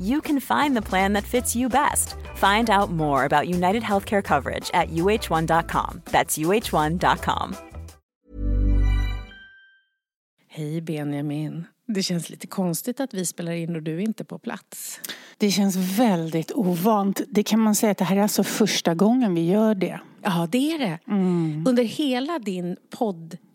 you can find the plan that fits you best. Find out more about United Healthcare coverage at uh1.com. That's uh1.com. Hej Benjamin. Det känns lite konstigt att vi spelar in och du inte är på plats. Det känns väldigt ovant. Det kan man säga att det här är alltså första gången vi gör det. Ja, det är det. Under hela din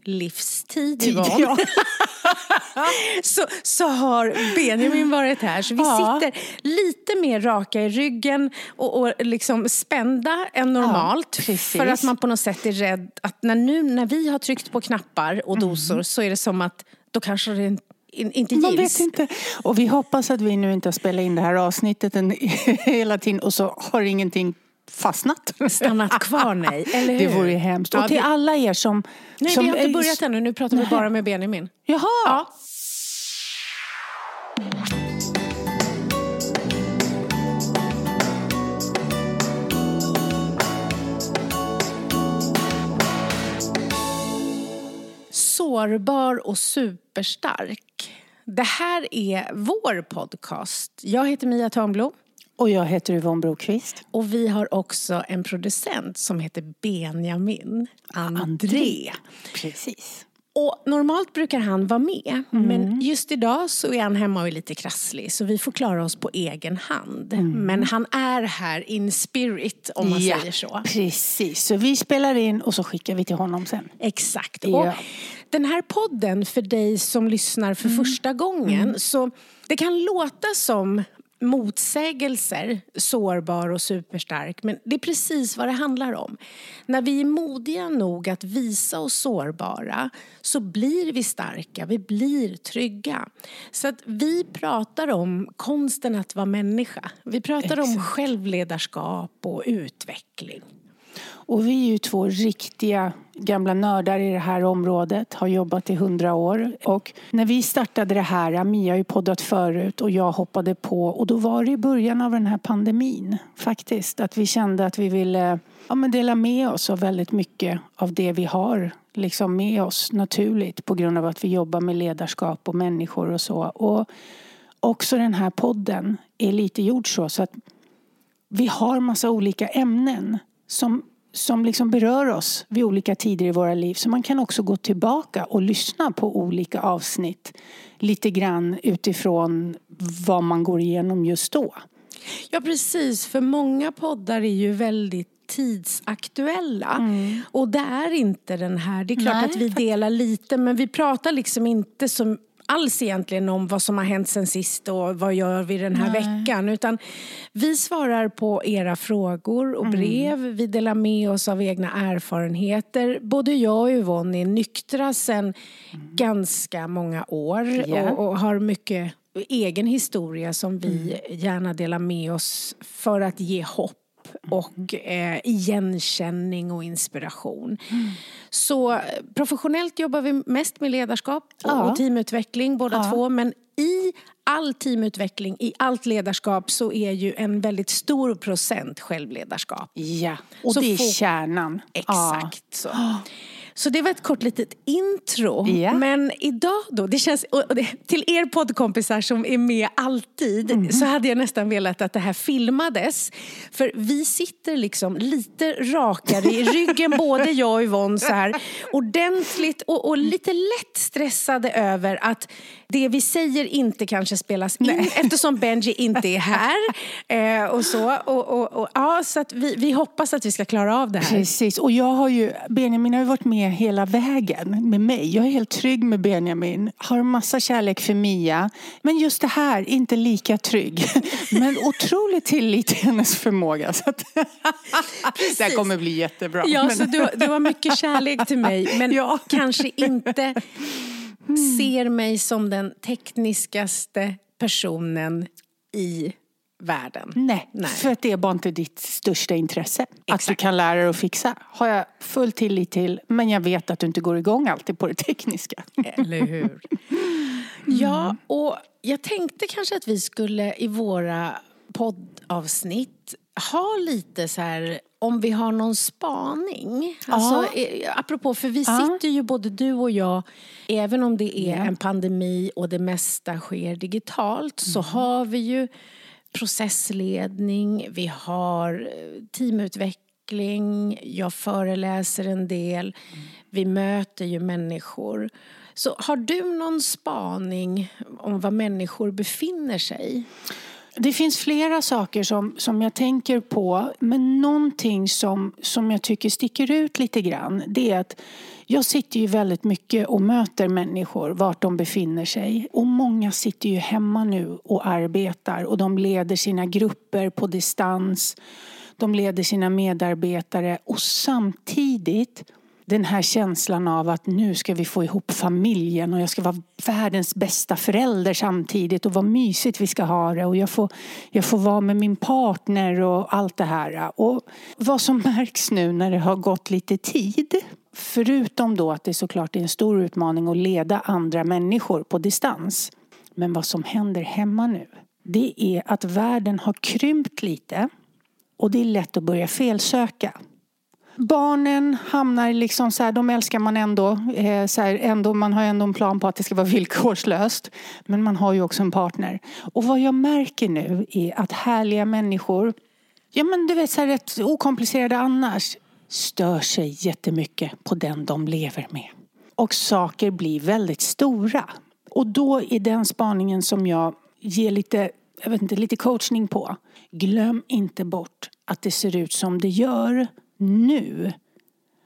poddlivstid, Yvonne, Ja. så, så har Benjamin varit här. Så vi Ja. sitter lite mer raka i ryggen och, och liksom spända än normalt. precis. för att man på något sätt är rädd att när, nu, när vi har tryckt på knappar och dosor så är det som att då kanske det in, in, inte Man gills. vet inte. Och vi hoppas att vi nu inte har spelat in det här avsnittet en, hela tiden och så har ingenting fastnat. Stannat kvar, nej. Eller hur? Det vore ju hemskt. Ja, och till det- alla er som... Nej, som vi har inte börjat ännu. Nu pratar vi Nej. bara med Benjamin. Jaha! Ja. Sårbar och superstark. Det här är vår podcast. Jag heter Mia Törnblom Och jag heter Yvonne Brokvist. och vi har också en producent som heter Benjamin André. Precis. Och normalt brukar han vara med, men just idag så är han hemma och är lite krasslig så vi får klara oss på egen hand. Men han är här in spirit om man ja, säger så. Precis. Så vi spelar in och så skickar vi till honom sen. Exakt. Ja. Och den här podden, för dig som lyssnar för första gången, så det kan låta som motsägelser, sårbar och superstark, men det är precis vad det handlar om. När vi är modiga nog att visa oss sårbara så blir vi starka, vi blir trygga. Så att vi pratar om konsten att vara människa. Vi pratar om självledarskap och utveckling. Och vi är ju två riktiga gamla nördar i det här området, har jobbat i hundra år. Och när vi startade det här, Mia har ju poddat förut och jag hoppade på och då var det i början av den här pandemin faktiskt. Att vi kände att vi ville ja, men dela med oss av väldigt mycket av det vi har liksom med oss naturligt på grund av att vi jobbar med ledarskap och människor och så. Och också den här podden är lite gjord så, så att vi har massa olika ämnen som, som liksom berör oss vid olika tider i våra liv. Så man kan också gå tillbaka och lyssna på olika avsnitt lite grann utifrån vad man går igenom just då. Ja, precis. För många poddar är ju väldigt tidsaktuella. Och det är inte den här. Det är klart Nej, att vi delar lite, men vi pratar liksom inte som alls egentligen om vad som har hänt sen sist och vad gör vi den här veckan. Utan vi svarar på era frågor och brev. Vi delar med oss av egna erfarenheter. Både jag och Yvonne är nyktra sedan ganska många år Ja. och, och har mycket egen historia som vi gärna delar med oss för att ge hopp och eh, igenkänning och inspiration. Så eh, professionellt jobbar vi mest med ledarskap och, Ja. och teamutveckling båda Ja. två. Men i all teamutveckling, i allt ledarskap så är ju en väldigt stor procent självledarskap. Ja, och Så det är få- kärnan. Exakt så. Så det var ett kort litet intro. Ja. Men idag då, det känns, och det, till er poddkompisar som är med alltid Mm. så hade jag nästan velat att det här filmades. För vi sitter liksom lite rakare i ryggen, både jag och Yvonne så här ordentligt och, och lite lätt stressade över att det vi säger inte kanske spelas in eftersom Benji inte är här. Eh, och så. Och, och, och, ja, så att vi, vi hoppas att vi ska klara av det här. Precis, och jag har ju, Benjamin har ju varit med hela vägen med mig. Jag är helt trygg med Benjamin, har massa kärlek för Mia. Men just det här, inte lika trygg. Men otrolig tillit till hennes förmåga. Så att det här kommer bli jättebra. Ja, Men- så du, du har mycket kärlek till mig men Ja. kanske inte ser mig som den tekniskaste personen i världen. Nej, Nej. för att det är bara inte ditt största intresse. Att du kan lära dig att fixa har jag full tillit till. Men jag vet att du inte går igång alltid på det tekniska. Eller hur? Ja, och jag tänkte kanske att vi skulle i våra poddavsnitt ha lite så här om vi har någon spaning. Alltså, eh, apropå, för vi Ja. sitter ju både du och jag, även om det är en pandemi och det mesta sker digitalt, så har vi ju processledning, vi har eh, teamutveckling, jag föreläser en del, vi möter ju människor. Så har du någon spaning om var människor befinner sig? Det finns flera saker som, som jag tänker på. Men någonting som, som jag tycker sticker ut lite grann. Det är att jag sitter ju väldigt mycket och möter människor vart de befinner sig. Och många sitter ju hemma nu och arbetar. Och de leder sina grupper på distans. De leder sina medarbetare. Och samtidigt den här känslan av att nu ska vi få ihop familjen och jag ska vara världens bästa förälder samtidigt och vad mysigt vi ska ha det och jag får, jag får vara med min partner och allt det här. Och vad som märks nu när det har gått lite tid förutom då att det såklart är en stor utmaning att leda andra människor på distans. Men vad som händer hemma nu det är att världen har krympt lite och det är lätt att börja felsöka. Barnen hamnar liksom så här, de älskar man ändå. Eh, så här, ändå. Man har ändå en plan på att det ska vara villkorslöst. Men man har ju också en partner. Och vad jag märker nu är att härliga människor, ja men du vet så här rätt okomplicerade annars, stör sig jättemycket på den de lever med. Och saker blir väldigt stora. Och då är den spaningen som jag ger lite, jag vet inte, lite coachning på. Glöm inte bort att det ser ut som det gör nu.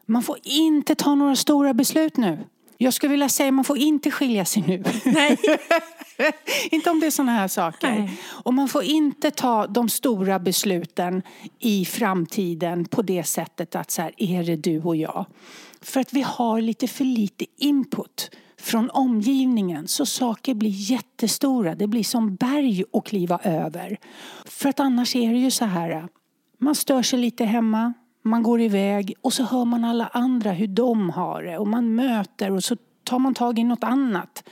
Man får inte ta några stora beslut nu. Jag skulle vilja säga man får inte skilja sig nu. Nej. inte om det är sådana här saker. Nej. Och man får inte ta de stora besluten i framtiden på det sättet att så här, är det du och jag? För att vi har lite för lite input från omgivningen så saker blir jättestora. Det blir som berg att kliva över. För att annars är det ju så här, man stör sig lite hemma, man går iväg och så hör man alla andra hur de har det och man möter och så tar man tag i något annat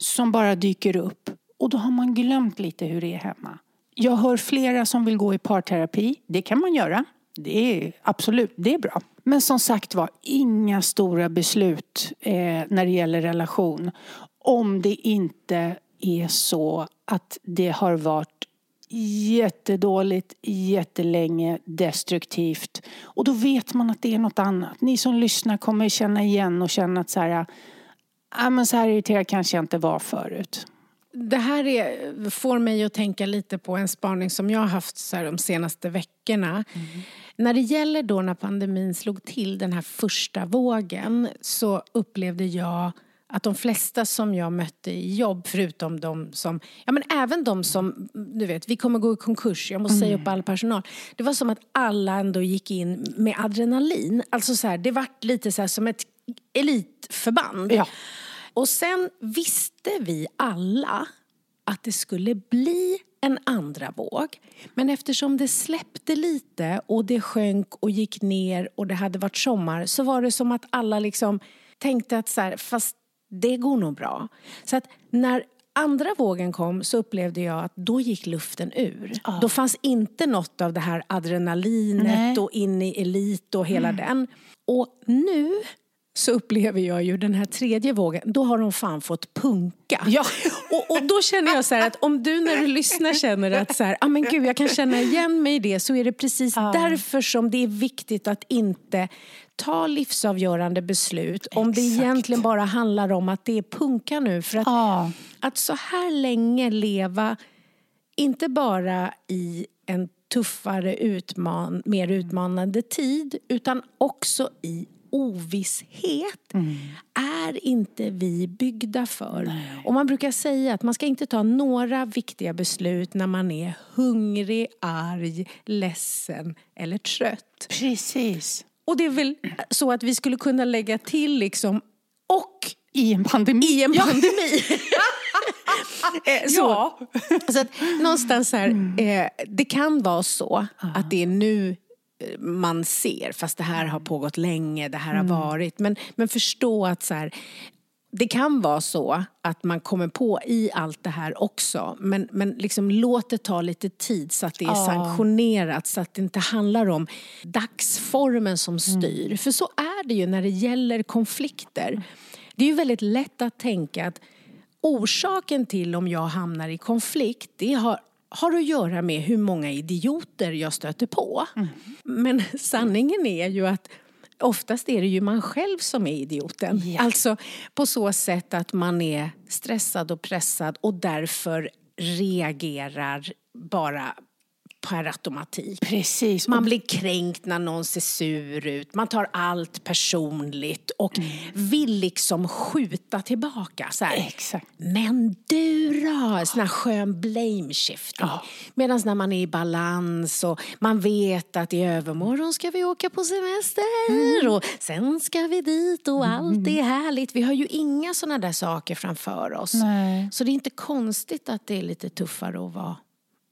som bara dyker upp och då har man glömt lite hur det är hemma. Jag hör flera som vill gå i parterapi. Det kan man göra. Det är absolut, det är bra. Men som sagt var, inga stora beslut eh, när det gäller relation. Om det inte är så att det har varit jättedåligt, jättelänge, destruktivt. Och då vet man att det är något annat. Ni som lyssnar kommer känna igen och känna att så här, ah, men så här irriterad kanske jag inte var förut. Det här är, får mig att tänka lite på en spaning som jag har haft så här de senaste veckorna. När det gäller då när pandemin slog till, den här första vågen, så upplevde jag att de flesta som jag mötte i jobb, förutom de som, ja men även de som, du vet, vi kommer gå i konkurs, jag måste säga upp all personal. Det var som att alla ändå gick in med adrenalin. Alltså så här, det var lite så här som ett elitförband. Ja. Och sen visste vi alla att det skulle bli en andra våg. Men eftersom det släppte lite och det sjönk och gick ner och det hade varit sommar så var det som att alla liksom tänkte att så här, fast det går nog bra. Så att när andra vågen kom så upplevde jag att då gick luften ur. Då fanns inte något av det här adrenalinet Nej. och in i elit och hela den. Och nu så upplever jag ju den här tredje vågen, då har de fan fått punka. Ja. Och, och då känner jag så här att om du när du lyssnar känner att så här, ah, men gud, jag kan känna igen mig i det så är det precis därför som det är viktigt att inte ta livsavgörande beslut om det Exakt. egentligen bara handlar om att det är punka nu. För att, Ja. att så här länge leva, inte bara i en tuffare, utman, mer utmanande tid utan också i ovisshet är inte vi byggda för. Och man brukar säga att man ska inte ta några viktiga beslut när man är hungrig, arg, ledsen eller trött. Precis. Och det är väl så att vi skulle kunna lägga till liksom och I en pandemi. i en pandemi. Eh, så, Ja. så att någonstans här, eh, det kan vara så att det är nu man ser, fast det här har pågått länge, det här har varit. Men, men förstå att så här, det kan vara så att man kommer på i allt det här också. Men, men liksom låt det ta lite tid så att det är Ja. sanktionerat. Så att det inte handlar om dagsformen som styr. För så är det ju när det gäller konflikter. Det är ju väldigt lätt att tänka att orsaken till om jag hamnar i konflikt, det har har att göra med hur många idioter jag stöter på. Men sanningen är ju att oftast är det ju man själv som är idioten. Ja. Alltså på så sätt att man är stressad och pressad och därför reagerar bara per automatik. Precis. Man blir kränkt när någon ser sur ut. Man tar allt personligt och vill liksom skjuta tillbaka. Så här. Exakt. Men du då? Sån här skön blame shifting. Medan när man är i balans och man vet att i övermorgon ska vi åka på semester och sen ska vi dit och allt är härligt. Vi har ju inga såna där saker framför oss. Nej. Så det är inte konstigt att det är lite tuffare att vara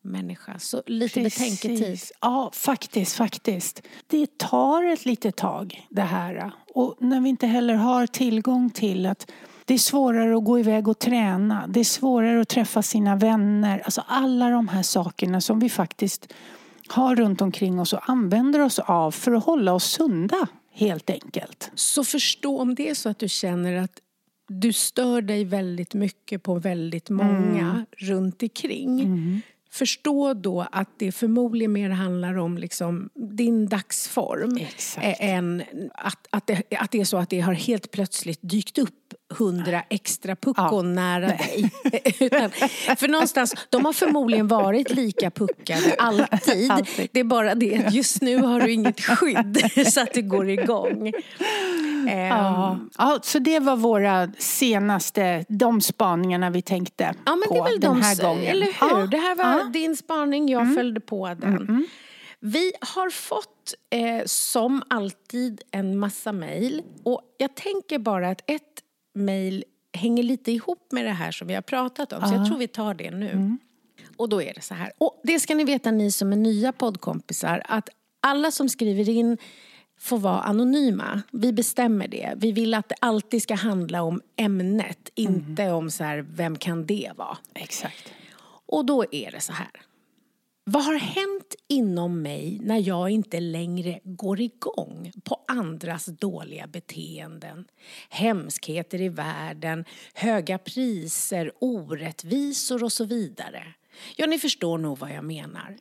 människa. Så lite betänketid. Precis. Ja, faktiskt, faktiskt. Det tar ett litet tag det här. Och när vi inte heller har tillgång till att det är svårare att gå iväg och träna. Det är svårare att träffa sina vänner. Alltså alla de här sakerna som vi faktiskt har runt omkring oss och använder oss av för att hålla oss sunda, helt enkelt. Så förstå om det är så att du känner att du stör dig väldigt mycket på väldigt många runt omkring. Förstå då att det förmodligen mer handlar om liksom din dagsform. Exakt. ä- Än att, att, det, att det är så att det har helt plötsligt dykt upp hundra extra puckon Ja. nära dig. Utan, för någonstans, de har förmodligen varit lika puckade alltid. Alltid. Det är bara det att just nu har du inget skydd så att det går igång. Ehm, Ja. ja, så det var våra senaste, de spaningarna vi tänkte Ja, men på det är väl den de, här gången. Eller hur? Ja, Det här var ja. Mm. din spaning, jag följde på den. Vi har fått, eh, som alltid, en massa mejl. Och jag tänker bara att ett mejl hänger lite ihop med det här som vi har pratat om. Så jag tror vi tar det nu. Mm. Och då är det så här. Och det ska ni veta, ni som är nya poddkompisar, att alla som skriver in får vara anonyma. Vi bestämmer det. Vi vill att det alltid ska handla om ämnet, inte om så här, vem kan det vara? Exakt. Och då är det så här. Vad har hänt inom mig när jag inte längre går igång på andras dåliga beteenden? Hemskheter i världen, höga priser, orättvisor och så vidare. Ja, ni förstår nog vad jag menar.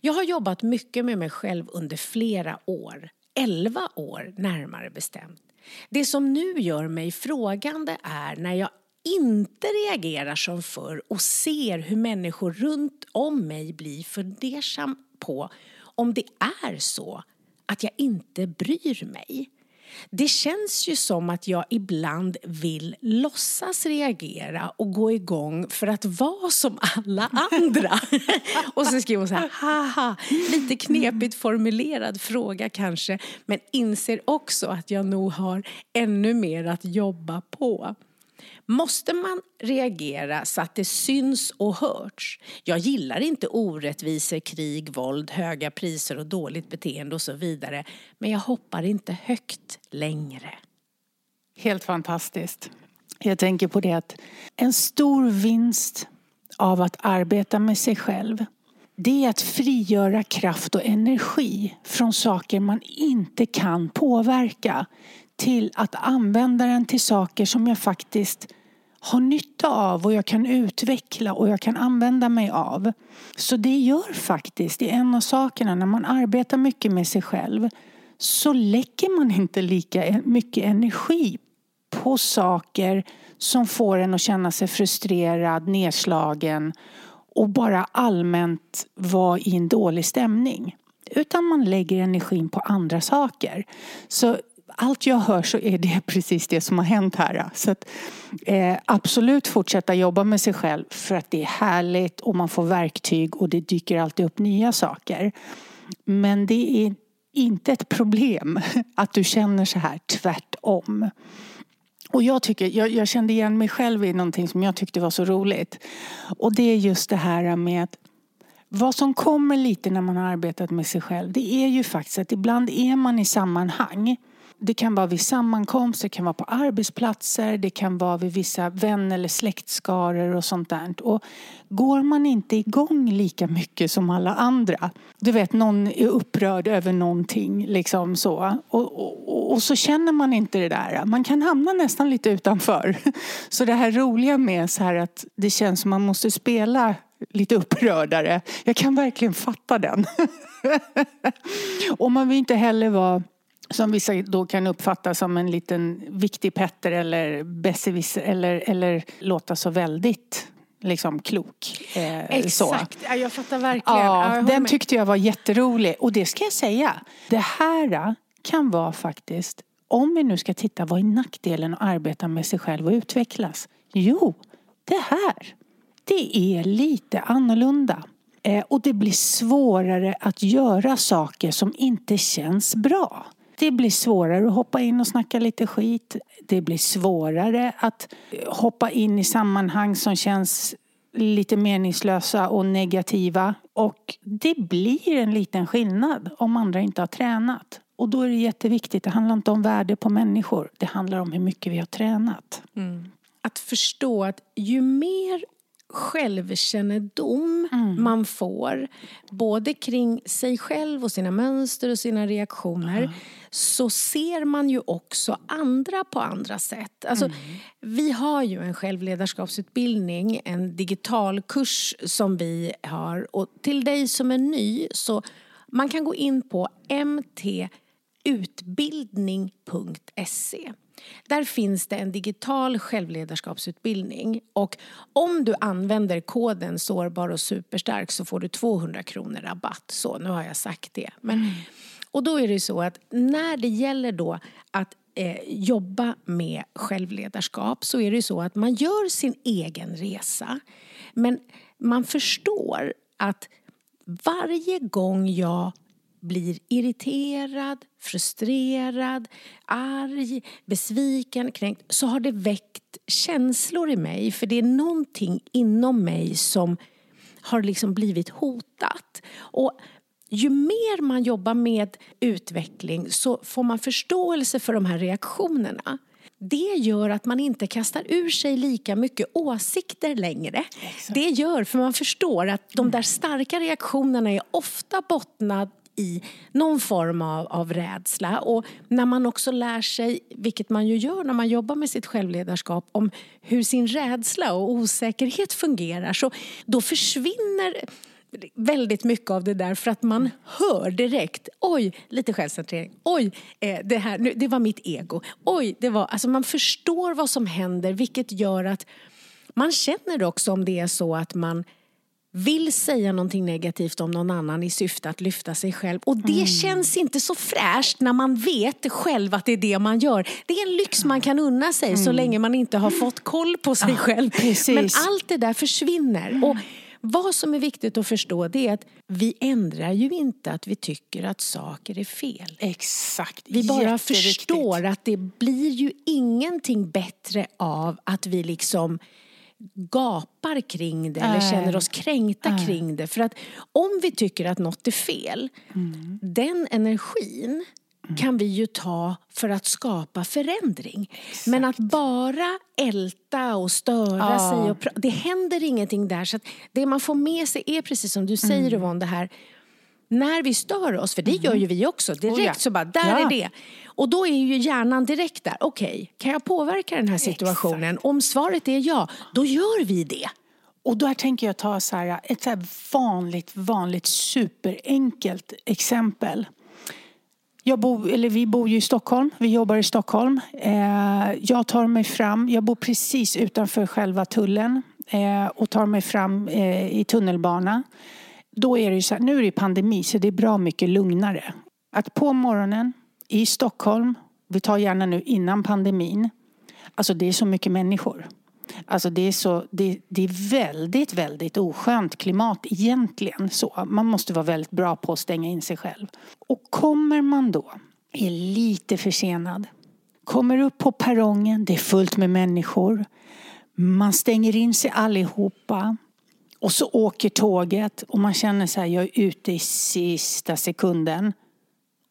Jag har jobbat mycket med mig själv under flera år. Elva år närmare bestämt. Det som nu gör mig frågande är när jag inte reagerar som förr och ser hur människor runt om mig blir fundersam på om det är så att jag inte bryr mig. Det känns ju som att jag ibland vill låtsas reagera och gå igång för att vara som alla andra. och så skriver hon så här, haha, lite knepigt formulerad fråga kanske, men inser också att jag nog har ännu mer att jobba på. Måste man reagera så att det syns och hörts? Jag gillar inte orättvisor, krig, våld, höga priser och dåligt beteende och så vidare. Men jag hoppar inte högt längre. Helt fantastiskt. Jag tänker på det att en stor vinst av att arbeta med sig själv det är att frigöra kraft och energi från saker man inte kan påverka till att använda den till saker som jag faktiskt har nytta av och jag kan utveckla och jag kan använda mig av. Så det gör faktiskt, det är en av sakerna, när man arbetar mycket med sig själv så lägger man inte lika mycket energi på saker som får en att känna sig frustrerad, nedslagen och bara allmänt vara i en dålig stämning. Utan man lägger energin på andra saker. Så allt jag hör så är det precis det som har hänt här. Så att, eh, absolut fortsätta jobba med sig själv för att det är härligt och man får verktyg och det dyker alltid upp nya saker. Men det är inte ett problem att du känner så här, tvärtom. Och jag, tycker, jag, jag, kände igen mig själv i någonting som jag tyckte var så roligt. Och det är just det här med att vad som kommer lite när man har arbetat med sig själv det är ju faktiskt att ibland är man i sammanhang det kan vara vid sammankomster, det kan vara på arbetsplatser, det kan vara vid vissa vän eller släktskaror och sånt där. Och går man inte igång lika mycket som alla andra, du vet någon är upprörd över någonting liksom så och, och, och så känner man inte det där. Man kan hamna nästan lite utanför. Så det här roliga med så här att det känns som man måste spela lite upprördare. Jag kan verkligen fatta den. och man vill inte heller vara som vissa då kan uppfatta som en liten viktig Petter eller besserwisser eller, eller låta så väldigt liksom klok. Eh, Exakt, så. Ja, jag fattar verkligen. Ja, ja den tyckte jag var jätterolig och det ska jag säga. Det här kan vara faktiskt, om vi nu ska titta, vad är nackdelen att arbeta med sig själv och utvecklas? Jo, det här. Det är lite annorlunda. Eh, och det blir svårare att göra saker som inte känns bra. Det blir svårare att hoppa in och snacka lite skit. Det blir svårare att hoppa in i sammanhang som känns lite meningslösa och negativa. Och det blir en liten skillnad om andra inte har tränat. Och då är det jätteviktigt. Det handlar inte om värde på människor. Det handlar om hur mycket vi har tränat. Mm. Att förstå att ju mer självkännedom mm. man får både kring sig själv och sina mönster och sina reaktioner mm. så ser man ju också andra på andra sätt. Alltså, mm. Vi har ju en självledarskapsutbildning, en digital kurs som vi har. Och till dig som är ny så man kan gå in på mtutbildning.se där finns det en digital självledarskapsutbildning och om du använder koden sårbar och superstark så får du 200 kronor rabatt. Så, nu har jag sagt det. Men, mm. Och då är det så att när det gäller då att eh, jobba med självledarskap så är det så att man gör sin egen resa. Men man förstår att varje gång jag blir irriterad, frustrerad, arg, besviken, kränkt så har det väckt känslor i mig. För det är någonting inom mig som har liksom blivit hotat. Och ju mer man jobbar med utveckling så får man förståelse för de här reaktionerna. Det gör att man inte kastar ur sig lika mycket åsikter längre. Exakt. Det gör, för man förstår att de där starka reaktionerna är ofta bottnade i någon form av, av rädsla. Och när man också lär sig, vilket man ju gör när man jobbar med sitt självledarskap, om hur sin rädsla och osäkerhet fungerar, så då försvinner väldigt mycket av det där för att man hör direkt, oj, lite självcentrering, oj, eh, det här, det var mitt ego, oj, det var, alltså man förstår vad som händer vilket gör att man känner också om det är så att man vill säga någonting negativt om någon annan i syfte att lyfta sig själv. Och det mm. känns inte så fräscht när man vet själv att det är det man gör. Det är en lyx man kan unna sig mm. så länge man inte har fått koll på sig ja, själv. Precis. Men allt det där försvinner. Mm. Och vad som är viktigt att förstå det är att vi ändrar ju inte att vi tycker att saker är fel. Exakt. Vi bara förstår att det blir ju ingenting bättre av att vi liksom gapar kring det eller känner oss kränkta äh. kring det. För att om vi tycker att något är fel, mm. den energin kan vi ju ta för att skapa förändring. Men att bara älta och störa Ja. sig, och det händer ingenting där. Så det man får med sig är precis som du säger Mm. Yvonne, det här när vi stör oss, för det gör ju vi också, direkt Oh ja. så bara, där Ja. är det. Och då är ju hjärnan direkt där, okej, kan jag påverka den här situationen? Om svaret är ja, då gör vi det. Och där tänker jag ta så här, ett så här vanligt, vanligt superenkelt exempel. Jag bor, eller vi bor ju i Stockholm, vi jobbar i Stockholm. Eh, jag tar mig fram, jag bor precis utanför själva tullen eh, och tar mig fram eh, i tunnelbana. Då är det ju så här, nu är det pandemi så det är bra mycket lugnare. Att på morgonen i Stockholm, vi tar gärna nu innan pandemin, alltså det är så mycket människor. Alltså det är, så, det, det är väldigt, väldigt oskönt klimat egentligen. Så. Man måste vara väldigt bra på att stänga in sig själv. Och kommer man då, är lite försenad, kommer upp på perrongen, det är fullt med människor. Man stänger in sig allihopa. Och så åker tåget och man känner så här, jag är ute i sista sekunden.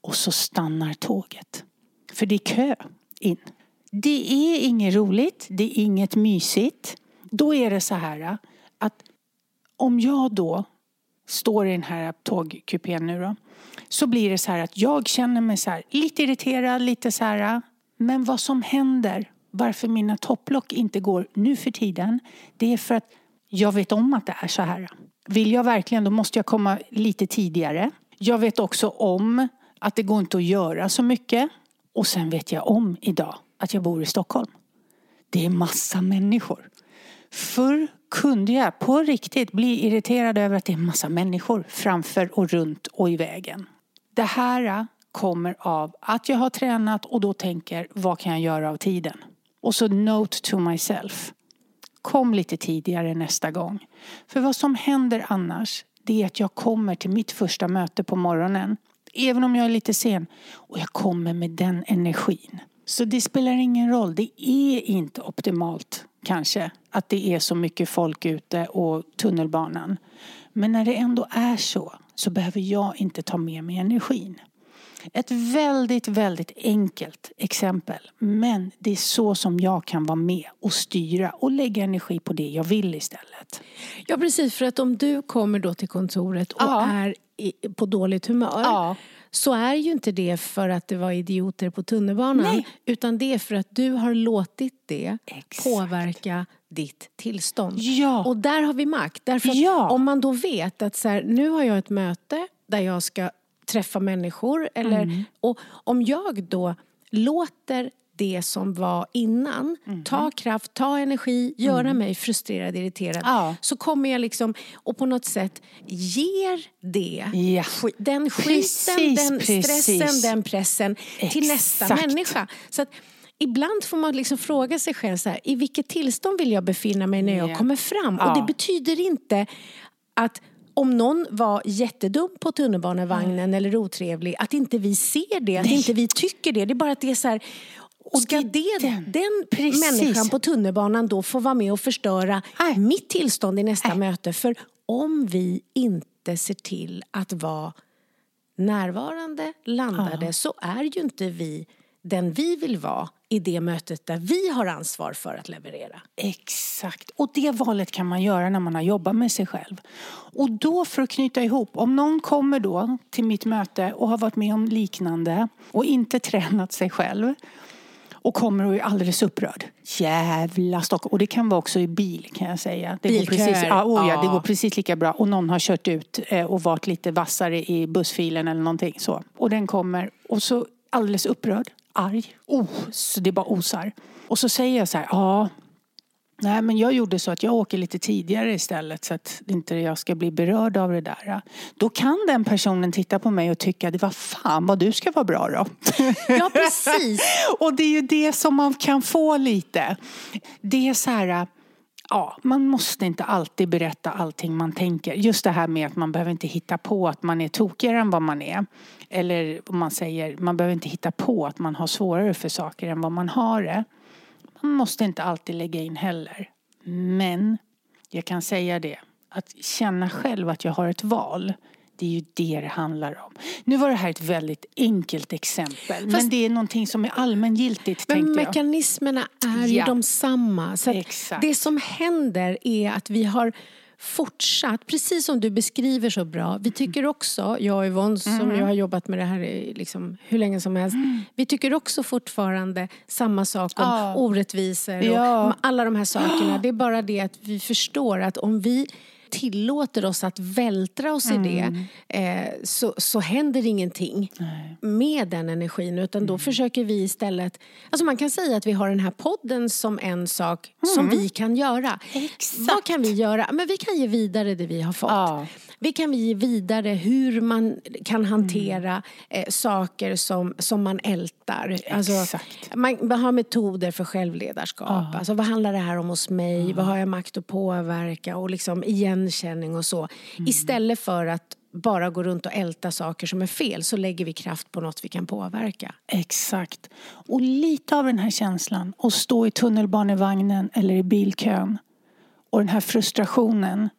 Och så stannar tåget. För det är kö in. Det är inget roligt, det är inget mysigt. Då är det så här att om jag då står i den här tågkupén nu då. Så blir det så här att jag känner mig så här, lite irriterad, lite så här. Men vad som händer, varför mina topplock inte går nu för tiden. Det är för att jag vet om att det är så här. Vill jag verkligen, då måste jag komma lite tidigare. Jag vet också om att det går inte att göra så mycket. Och sen vet jag om idag att jag bor i Stockholm. Det är massa människor. Förr kunde jag på riktigt bli irriterad över att det är massa människor framför och runt och i vägen. Det här kommer av att jag har tränat och då tänker vad kan jag göra av tiden? Och så note to myself. Kom lite tidigare nästa gång. För vad som händer annars det är att jag kommer till mitt första möte på morgonen. Även om jag är lite sen. Och jag kommer med den energin. Så det spelar ingen roll. Det är inte optimalt kanske att det är så mycket folk ute och tunnelbanan. Men när det ändå är så så behöver jag inte ta med mig energin. Ett väldigt, väldigt enkelt exempel. Men det är så som jag kan vara med och styra och lägga energi på det jag vill istället. Ja, precis. För att om du kommer då till kontoret och Ja. är på dåligt humör Ja. så är ju inte det för att det var idioter på tunnelbanan Nej. utan det är för att du har låtit det Exakt. påverka ditt tillstånd. Ja. Och där har vi makt. Därför att om man då vet att så här, nu har jag ett möte där jag ska träffa människor eller, Mm. och om jag då låter det som var innan Mm. ta kraft, ta energi, göra mig frustrerad, irriterad Ja. så kommer jag liksom och på något sätt ger det Ja. den skiten, Precis, den precis. stressen, den pressen till nästa Exakt. människa. Så att ibland får man liksom fråga sig själv så här, i vilket tillstånd vill jag befinna mig när jag Ja. kommer fram? Ja. Och det betyder inte att om någon var jättedum på tunnelbanevagnen eller otrevlig, att inte vi ser det, att Nej. inte vi tycker det. Det är bara att det är så här, och ska det den. den människan på tunnelbanan då få vara med och förstöra Nej. mitt tillstånd i nästa Nej. möte? För om vi inte ser till att vara närvarande, landade, så är ju inte vi den vi vill vara i det mötet där vi har ansvar för att leverera. Exakt. Och det valet kan man göra när man har jobbat med sig själv. Och då för att knyta ihop, om någon kommer då till mitt möte och har varit med om liknande och inte tränat sig själv och kommer och är alldeles upprörd. Jävla Stockholm. Och det kan vara också i bil kan jag säga. Det går Bilköer. precis, ja, oh ja, det Ja. går precis lika bra. Och någon har kört ut eh, och varit lite vassare i bussfilen eller någonting så. Och den kommer och så alldeles upprörd, arg. Oh, så det bara osar. Och så säger jag så här, ja Nej, men jag gjorde så att jag åker lite tidigare istället så att inte jag ska bli berörd av det där. Då kan den personen titta på mig och tycka, det var fan vad du ska vara bra då. Ja, precis. och det är ju det som man kan få lite. Det är så här, ja, man måste inte alltid berätta allting man tänker. Just det här med att man behöver inte hitta på att man är tokigare än vad man är. Eller om man säger, man behöver inte hitta på att man har svårare för saker än vad man har det. Man måste inte alltid lägga in heller. Men jag kan säga det, att känna själv att jag har ett val. Det är ju det det handlar om. Nu var det här ett väldigt enkelt exempel. men det är någonting som är allmängiltigt Men tänkte jag. mekanismerna är ju Ja. de samma. Så det som händer är att vi har fortsatt, precis som du beskriver så bra. Vi tycker också, jag och Yvonne som Mm. jag har jobbat med det här liksom hur länge som helst. Vi tycker också fortfarande samma sak om Ja. orättvisor och Ja. alla de här sakerna. Det är bara det att vi förstår att om vi tillåter oss att vältra oss Mm. i det eh, så, så händer ingenting med den energin. Utan Mm. då försöker vi istället... Alltså man kan säga att vi har den här podden som en sak som vi kan göra. Mm. Exakt. Vad kan vi göra? Men vi kan ge vidare det vi har fått. Ja. Vi kan ge vidare hur man kan hantera eh, saker som, som man ältar. Alltså, Exakt. man, har metoder för självledarskap. Alltså, vad handlar det här om hos mig? Vad har jag makt att påverka? Och liksom igenkänning och så. Istället för att bara gå runt och älta saker som är fel så lägger vi kraft på något vi kan påverka. Exakt. Och lite av den här känslan, att stå i tunnelbanevagnen eller i bilkön och den här frustrationen,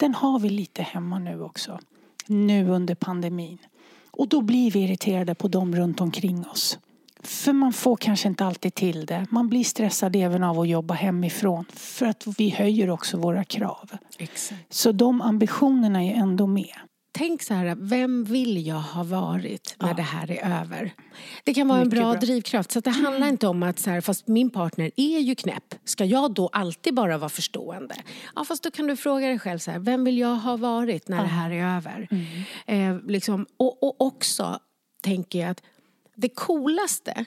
den har vi lite hemma nu också. Nu under pandemin. Och då blir vi irriterade på dem runt omkring oss. För man får kanske inte alltid till det. Man blir stressad även av att jobba hemifrån. För att vi höjer också våra krav. Så de ambitionerna är ändå med. Tänk så här, vem vill jag ha varit när det här är över? Det kan vara en Mycket bra, bra. drivkraft. Så det handlar inte om att så här, fast min partner är ju knäpp, ska jag då alltid bara vara förstående? Ja, fast då kan du fråga dig själv så här, vem vill jag ha varit när det här är över? Eh, liksom, och, och också tänker jag att det coolaste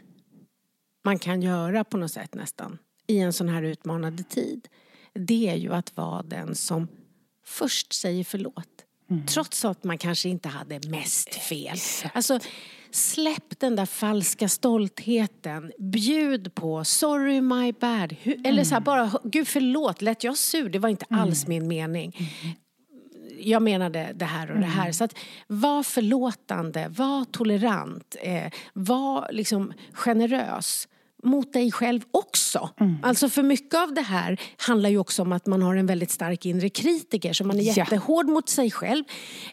man kan göra på något sätt nästan i en sån här utmanande tid det är ju att vara den som först säger förlåt. Trots att man kanske inte hade mest fel. Alltså, släpp den där falska stoltheten. Bjud på sorry my bad. Hu- Eller så här, bara gud förlåt, lät jag sur? Det var inte alls min mening jag menade det här och det här. Så att var förlåtande, var tolerant, eh, var liksom generös mot dig själv också. Alltså för mycket av det här handlar ju också om att man har en väldigt stark inre kritiker så man är Ja. jättehård mot sig själv,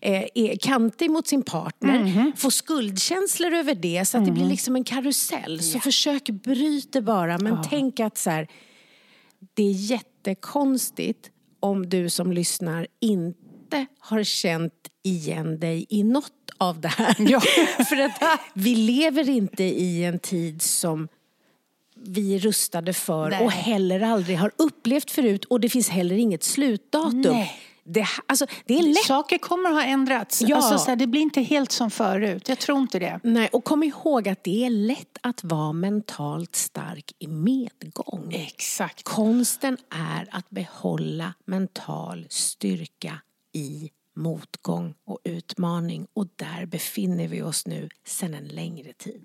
eh, är kantig mot sin partner, får skuldkänslor över det så att det blir liksom en karusell. Så försök bryta bara men tänk att så här, det är jättekonstigt om du som lyssnar inte har känt igen dig i något av det här. Ja. För att vi lever inte i en tid som vi är rustade för Nej. och heller aldrig har upplevt förut och det finns heller inget slutdatum. Nej. Det, alltså, det är lätt Saker kommer att ha ändrats. Ja. Alltså, så här, det blir inte helt som förut. Jag tror inte det. Nej, och kom ihåg att det är lätt att vara mentalt stark i medgång. Exakt. Konsten är att behålla mental styrka i motgång och utmaning. Och där befinner vi oss nu sedan en längre tid.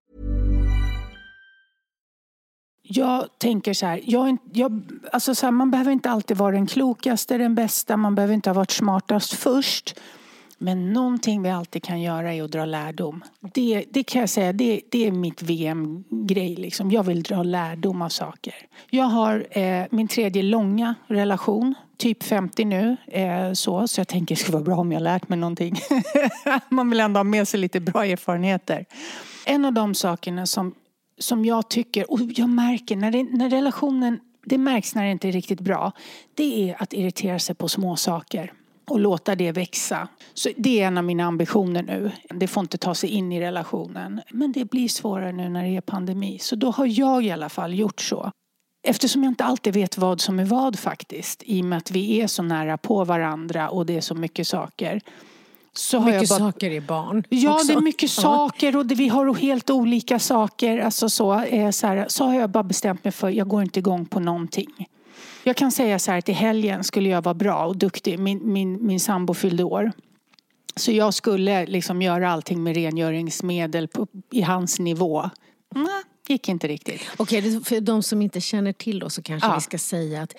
Jag tänker så här, jag, jag, alltså så här, man behöver inte alltid vara den klokaste, den bästa, man behöver inte ha varit smartast först. Men någonting vi alltid kan göra är att dra lärdom. Det, det kan jag säga, det, det är mitt VM-grej. Liksom. Jag vill dra lärdom av saker. Jag har eh, min tredje långa relation, typ 50 nu. Eh, så, så jag tänker det skulle vara bra om jag lärt mig någonting. Man vill ändå ha med sig lite bra erfarenheter. En av de sakerna som som jag tycker, och jag märker när, det, när relationen det märks när det inte är riktigt bra, det är att irritera sig på små saker och låta det växa. Så det är en av mina ambitioner nu. Det får inte ta sig in i relationen. Men det blir svårare nu när det är pandemi. Så då har jag i alla fall gjort så. Eftersom jag inte alltid vet vad som är vad faktiskt. I och med att vi är så nära på varandra och det är så mycket saker. Så har Mycket jag bara... saker är barn Ja, också. det är mycket Ja. saker och det, vi har helt olika saker. Alltså så, eh, så, här, så har jag bara bestämt mig för jag går inte igång på någonting. Jag kan säga så här att i helgen skulle jag vara bra och duktig. Min, min, min sambo fyllde år. Så jag skulle liksom göra allting med rengöringsmedel på, i hans nivå. Nej, gick inte riktigt. Okej, det- för de som inte känner till oss så kanske Ja. vi ska säga att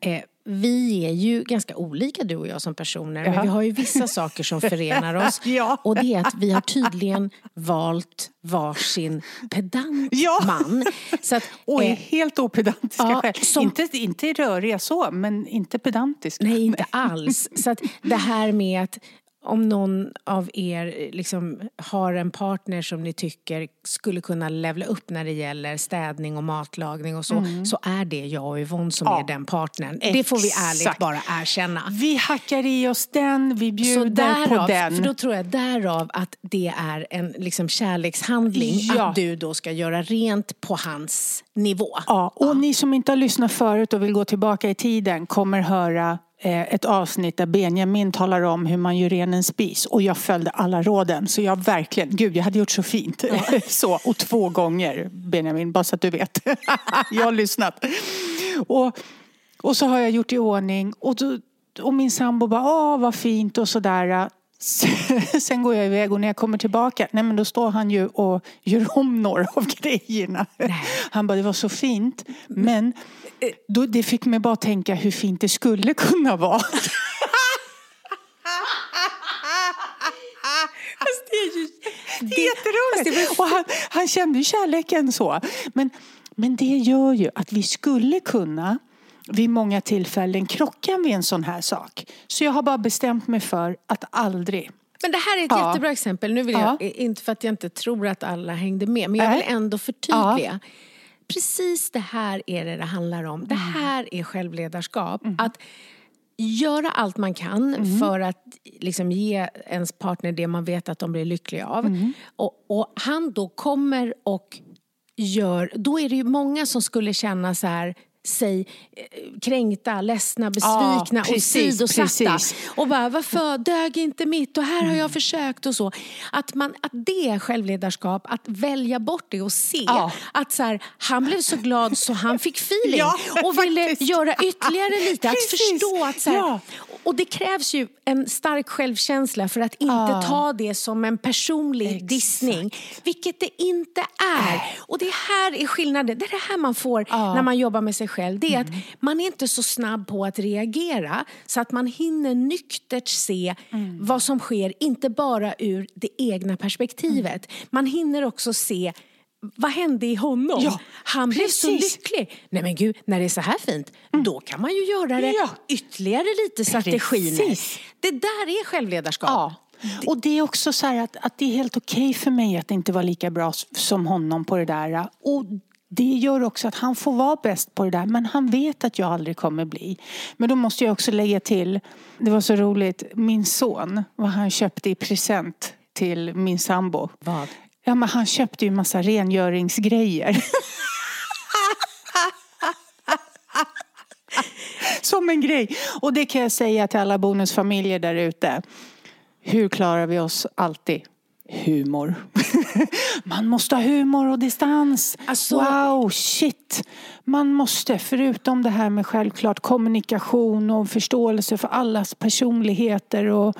eh, vi är ju ganska olika du och jag som personer. Men Ja. vi har ju vissa saker som förenar oss. Ja. Och det är att vi har tydligen valt varsin pedant Ja. man. Så att, Och är eh, helt opedantiska ja, själv. som- Inte, inte röriga så, men inte pedantiska. Nej, inte alls. Så att det här med att om någon av er liksom har en partner som ni tycker skulle kunna levla upp när det gäller städning och matlagning och så, så är det jag och Yvonne som Ja. är den partnern. Det får vi ärligt Exakt. bara erkänna. Vi hackar i oss den, vi bjuder på därav, den. för då tror jag därav att det är en liksom kärlekshandling Ja. att du då ska göra rent på hans nivå. Ja, och ni som inte har lyssnat förut och vill gå tillbaka i tiden kommer höra eh, ett avsnitt där Benjamin talar om hur man gör ren en spis. Och jag följde alla råden. Så jag verkligen, gud jag hade gjort så fint. så, och två gånger Benjamin, bara så att du vet. jag har lyssnat. Och, och så har jag gjort i ordning. Och, då, och min sambo bara, åh vad fint och sådär. Sen går jag iväg och när jag kommer tillbaka, nej men då står han ju och gör om några av grejerna. Han bara, det var så fint. Men då, det fick mig bara tänka hur fint det skulle kunna vara. Fast det är ju det är jätteroligt. Och han, han kände ju kärleken så. Men, men det gör ju att vi skulle kunna vid många tillfällen krocka med en sån här sak. Så jag har bara bestämt mig för att aldrig. Men det här är ett Ja. jättebra exempel. Nu vill Ja. jag, inte för att jag inte tror att alla hängde med, men jag vill ändå förtydliga. Precis det här är det det handlar om. Det här är självledarskap. Att göra allt man kan för att liksom ge ens partner det man vet att de blir lyckliga av. Och, och han då kommer och gör, då är det ju många som skulle känna så här sig eh, kränkta, ledsna, besvikna och precis, sidosatta. precis. Och bara, varför dög inte mitt och här har jag försökt och så. Att, man, att det är självledarskap, att välja bort det och se Ja. att så här, han blev så glad så han fick feeling Ja, och ville faktiskt. göra ytterligare lite. Att Precis. förstå att så här, Ja. Och det krävs ju en stark självkänsla för att inte Ja. ta det som en personlig Exakt. dissning. Vilket det inte är. Och det här är skillnaden. Det är det här man får. Mm. när man jobbar med sig själv. Det är att man är inte så snabb på att reagera så att man hinner nyktert se Mm. vad som sker, inte bara ur det egna perspektivet. Mm. Man hinner också se vad hände i honom? Ja, Han blev så precis. lycklig. Nej men gud, när det är så här fint, då kan man ju göra det Ja. ytterligare lite så att det skiner. Precis. Det där är självledarskap. Ja. Och det är också så här att, att det är helt okej för mig att inte vara lika bra som honom på det där. Och det gör också att han får vara bäst på det där. Men han vet att jag aldrig kommer bli. Men då måste jag också lägga till, det var så roligt, min son, vad han köpte i present till min sambo. Vad? Ja men han köpte ju massa rengöringsgrejer. Som en grej. Och det kan jag säga till alla bonusfamiljer där ute. Hur klarar vi oss alltid? Humor. Man måste ha humor och distans. Alltså- Wow, shit. Man måste, förutom det här med självklart kommunikation och förståelse för allas personligheter och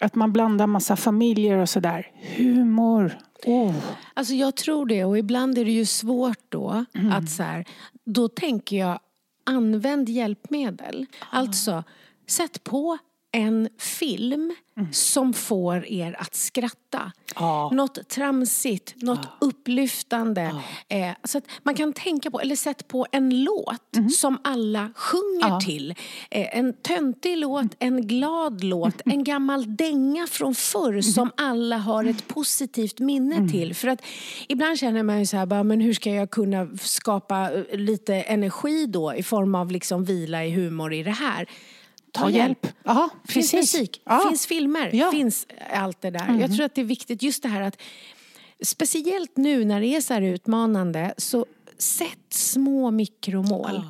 att man blandar massa familjer och sådär. Humor. Oh. Alltså jag tror det och ibland är det ju svårt då att så här, då tänker jag använd hjälpmedel. Alltså sätt på en film som får er att skratta. Ja. Något tramsigt, något upplyftande. Eh, så att man kan tänka på, eller sätta på en låt som alla sjunger till. Eh, en töntig låt, en glad låt, en gammal dänga från förr som alla har ett positivt minne till. För att ibland känner man ju så här, bara, men hur ska jag kunna skapa eh, lite energi då i form av liksom vila i humor i det här? Ta hjälp. Ja, Finns musik, Ja. finns filmer, Ja. finns allt det där. Jag tror att det är viktigt, just det här att speciellt nu när det är så här utmanande så sätt små mikromål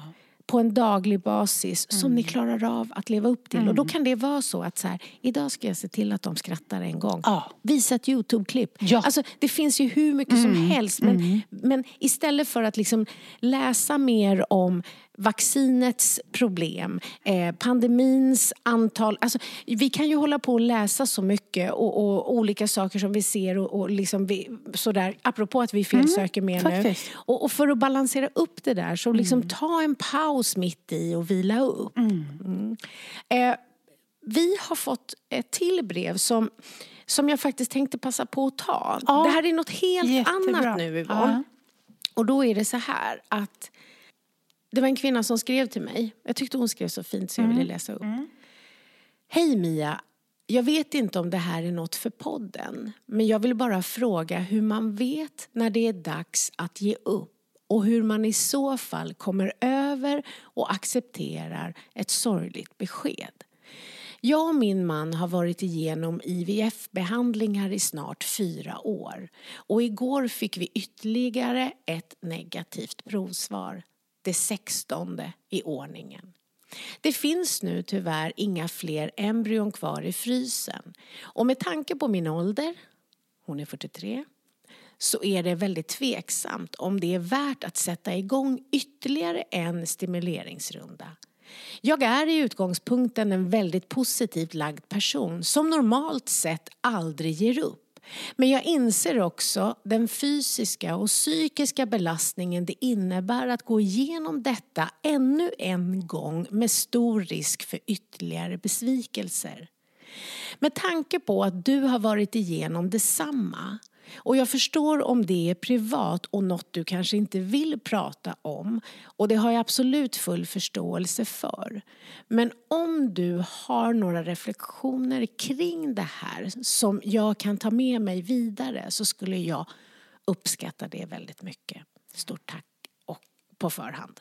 på en daglig basis som ni klarar av att leva upp till. Och då kan det vara så att så här, idag ska jag se till att de skrattar en gång. Ja. Visa ett Youtube-klipp. Ja. Alltså, det finns ju hur mycket som helst. Men, men istället för att liksom läsa mer om vaccinets problem, eh, pandemins antal. Alltså, vi kan ju hålla på och läsa så mycket och, och olika saker som vi ser och, och liksom vi, sådär, apropå att vi felsöker mer nu. Och, och för att balansera upp det där så liksom ta en paus mitt i och vila upp. Mm. Eh, vi har fått ett till brev som, som jag faktiskt tänkte passa på att ta. Ja. Det här är något helt Jättebra. annat nu Yvonne. Och då är det så här att det var en kvinna som skrev till mig. Jag tyckte hon skrev så fint så jag ville läsa upp. Hej Mia, jag vet inte om det här är något för podden. Men jag vill bara fråga hur man vet när det är dags att ge upp. Och hur man i så fall kommer över och accepterar ett sorgligt besked. Jag och min man har varit igenom IVF-behandlingar i snart fyra år. Och igår fick vi ytterligare ett negativt provsvar. Det sextonde i ordningen. Det finns nu tyvärr inga fler embryon kvar i frysen. Och med tanke på min ålder, hon är 43, så är det väldigt tveksamt om det är värt att sätta igång ytterligare en stimuleringsrunda. Jag är i utgångspunkten en väldigt positivt lagd person som normalt sett aldrig ger upp. Men jag inser också den fysiska och psykiska belastningen det innebär att gå igenom detta ännu en gång med stor risk för ytterligare besvikelser. Med tanke på att du har varit igenom detsamma och jag förstår om det är privat och något du kanske inte vill prata om och det har jag absolut full förståelse för. Men om du har några reflektioner kring det här som jag kan ta med mig vidare så skulle jag uppskatta det väldigt mycket. Stort tack och på förhand.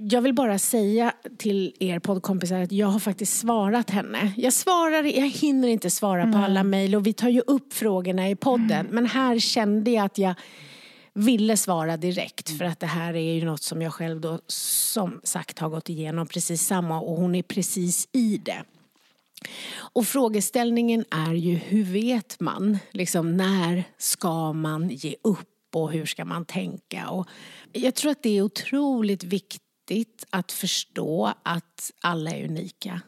Jag vill bara säga till er poddkompisar att jag har faktiskt svarat henne. Jag svarar, jag hinner inte svara på alla mejl och vi tar ju upp frågorna i podden. Men här kände jag att jag ville svara direkt för att det här är ju något som jag själv då som sagt har gått igenom precis samma och hon är precis i det. Och frågeställningen är ju hur vet man, liksom när ska man ge upp och hur ska man tänka? Och jag tror att det är otroligt viktigt att förstå att alla är unika.